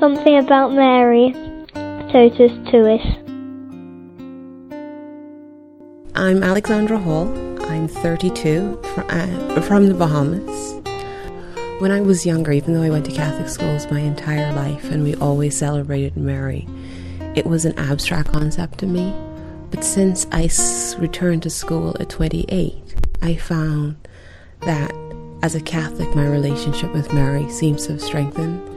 something about Mary. Totus Tuus. I'm Alexandra Hall. I'm 32 uh, from the Bahamas. When I was younger, even though I went to Catholic schools my entire life and we always celebrated Mary, it was an abstract concept to me. But since I returned to school at 28, I found that as a Catholic, my relationship with Mary seems to have strengthened.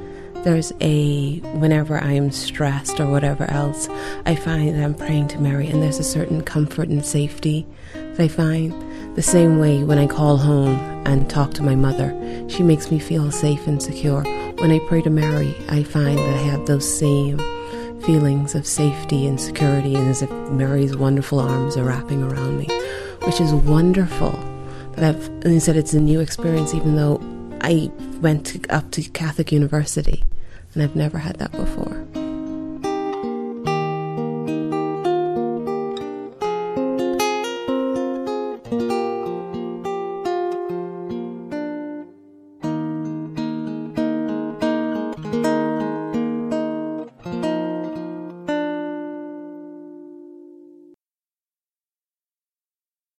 There's a, whenever I am stressed or whatever else, I find that I'm praying to Mary, and there's a certain comfort and safety that I find. The same way when I call home and talk to my mother, she makes me feel safe and secure. When I pray to Mary, I find that I have those same feelings of safety and security, and as if Mary's wonderful arms are wrapping around me, which is wonderful. That I've, and he said it's a new experience, even though I went up to Catholic University, and I've never had that before.